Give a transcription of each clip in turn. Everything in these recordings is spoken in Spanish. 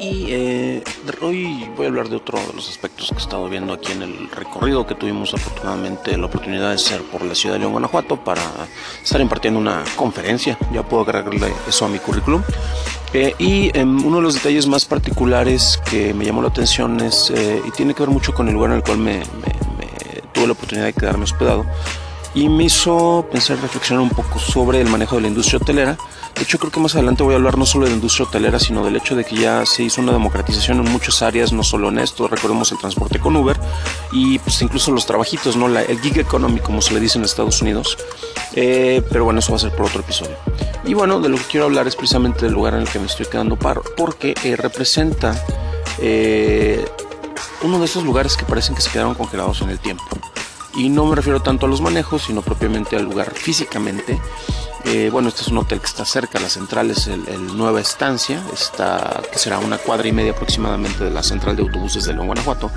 Y eh, hoy voy a hablar de otro de los aspectos que he estado viendo aquí en el recorrido que tuvimos afortunadamente la oportunidad de ser por la ciudad de León, Guanajuato, para estar impartiendo una conferencia. Ya puedo agregarle eso a mi currículum. Eh, y em, uno de los detalles más particulares que me llamó la atención es, eh, y tiene que ver mucho con el lugar en el cual me, tuve la oportunidad de quedarme hospedado, y me hizo pensar, reflexionar un poco sobre el manejo de la industria hotelera de hecho, creo que más adelante voy a hablar no solo de la industria hotelera, sino del hecho de que ya se hizo una democratización en muchas áreas, no solo en esto, recordemos el transporte con Uber y pues incluso los trabajitos, ¿no? el gig economy, como se le dice en Estados Unidos. Eh, pero bueno, eso va a ser por otro episodio. Y bueno, de lo que quiero hablar es precisamente del lugar en el que me estoy quedando par, porque eh, representa eh, uno de esos lugares que parecen que se quedaron congelados en el tiempo. Y no me refiero tanto a los manejos, sino propiamente al lugar físicamente. Eh, bueno, este es un hotel que está cerca, la central es el, Nueva Estancia, está, que será una cuadra y media aproximadamente de la central de autobuses de León, Guanajuato.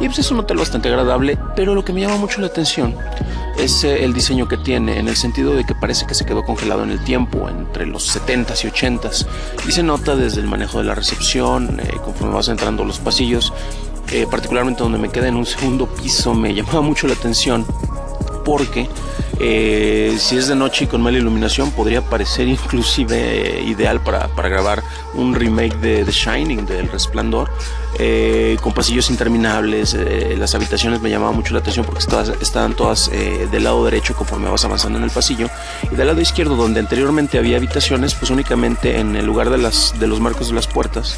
Y pues es un hotel bastante agradable, pero lo que me llama mucho la atención es eh, el diseño que tiene, en el sentido de que parece que se quedó congelado en el tiempo, entre los 70s y 80s. Y se nota desde el manejo de la recepción, eh, conforme vas entrando los pasillos, particularmente donde me quedé en un segundo piso, me llamaba mucho la atención porque eh, si es de noche y con mala iluminación podría parecer inclusive ideal para, para, grabar un remake de The Shining, del Resplandor, eh, con pasillos interminables. Eh, las habitaciones me llamaban mucho la atención porque estaban todas del lado derecho conforme vas avanzando en el pasillo y del lado izquierdo donde anteriormente había habitaciones, pues únicamente en el lugar de, las, de los marcos de las puertas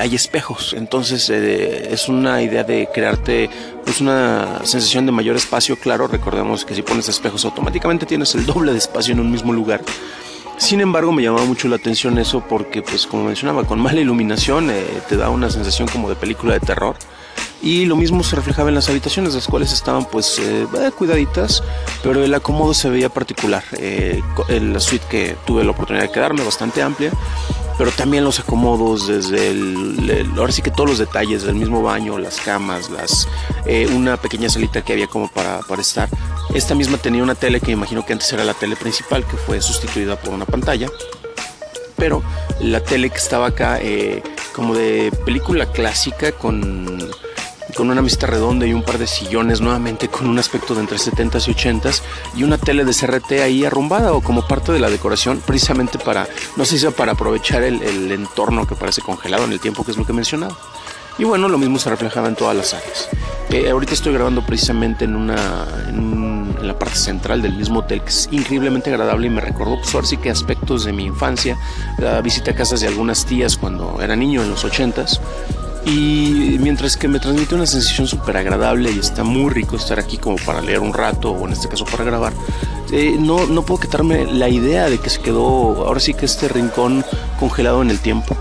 hay espejos. Entonces es una idea de crearte pues una sensación de mayor espacio, claro, recordemos que si pones espejos automáticamente tienes el doble de espacio en un mismo lugar. Sin embargo, me llamaba mucho la atención eso porque, pues como mencionaba, con mala iluminación eh, te da una sensación como de película de terror. Y lo mismo se reflejaba en las habitaciones, las cuales estaban pues eh, eh, cuidaditas, pero el acomodo se veía particular. la suite que tuve la oportunidad de quedarme, bastante amplia, pero también los acomodos desde el, ahora sí que todos los detalles del mismo baño, las camas, las eh, una pequeña salita que había como para, para estar. Esta misma tenía una tele que imagino que antes era la tele principal, que fue sustituida por una pantalla. Pero la tele que estaba acá, eh, como de película clásica, con con una mesita redonda y un par de sillones nuevamente con un aspecto de entre 70s y 80s y una tele de CRT ahí arrumbada o como parte de la decoración precisamente para, no sé si para aprovechar el, entorno que parece congelado en el tiempo que es lo que he mencionado. Y bueno, lo mismo se reflejaba en todas las áreas. Eh, ahorita estoy grabando precisamente en una en, la parte central del mismo hotel que es increíblemente agradable y me recordó pues ahora sí que aspectos de mi infancia, la visita a casas de algunas tías cuando era niño en los 80s y mientras que me transmite una sensación súper agradable y está muy rico estar aquí como para leer un rato o en este caso para grabar, eh, no, no puedo quitarme la idea de que se quedó ahora sí que este rincón congelado en el tiempo.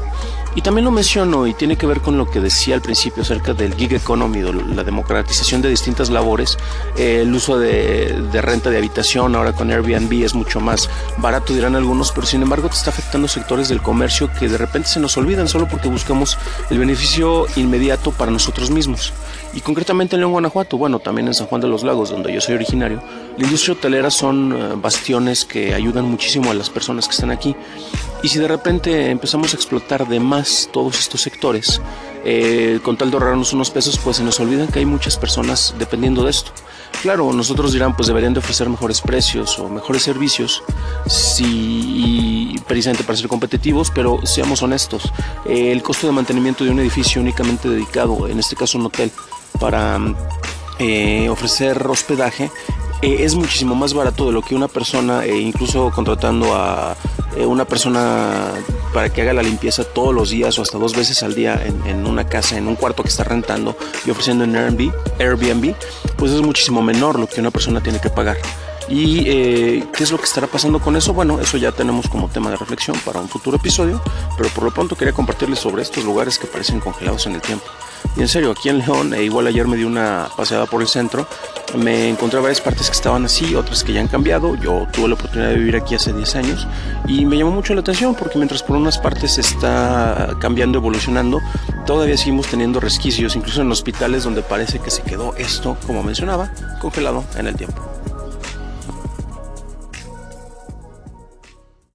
Y también lo menciono y tiene que ver con lo que decía al principio acerca del gig economy, la democratización de distintas labores, eh, el uso de, renta de habitación ahora con Airbnb es mucho más barato, dirán algunos, pero sin embargo te está afectando sectores del comercio que de repente se nos olvidan solo porque buscamos el beneficio inmediato para nosotros mismos. Y concretamente en León, Guanajuato, bueno, también en San Juan de los Lagos, donde yo soy originario, la industria hotelera son eh, bastiones que ayudan muchísimo a las personas que están aquí. Y si de repente empezamos a explotar de más todos estos sectores, eh, con tal de ahorrarnos unos pesos, pues se nos olvidan que hay muchas personas dependiendo de esto. Claro, nosotros dirán, pues deberían de ofrecer mejores precios o mejores servicios, si, precisamente para ser competitivos, pero seamos honestos, eh, el costo de mantenimiento de un edificio únicamente dedicado, en este caso un hotel, para eh, ofrecer hospedaje, es muchísimo más barato de lo que una persona, incluso contratando a eh, una persona para que haga la limpieza todos los días o hasta dos veces al día en, una casa, en un cuarto que está rentando y ofreciendo en Airbnb, Airbnb, pues es muchísimo menor lo que una persona tiene que pagar. ¿Y eh, qué es lo que estará pasando con eso? Bueno, eso ya tenemos como tema de reflexión para un futuro episodio, pero por lo pronto quería compartirles sobre estos lugares que parecen congelados en el tiempo. Y en serio, aquí en León, e igual ayer me di una paseada por el centro, me encontré varias partes que estaban así, otras que ya han cambiado. Yo tuve la oportunidad de vivir aquí hace 10 años y me llamó mucho la atención porque mientras por unas partes está cambiando, evolucionando, todavía seguimos teniendo resquicios, incluso en hospitales donde parece que se quedó esto, como mencionaba, congelado en el tiempo.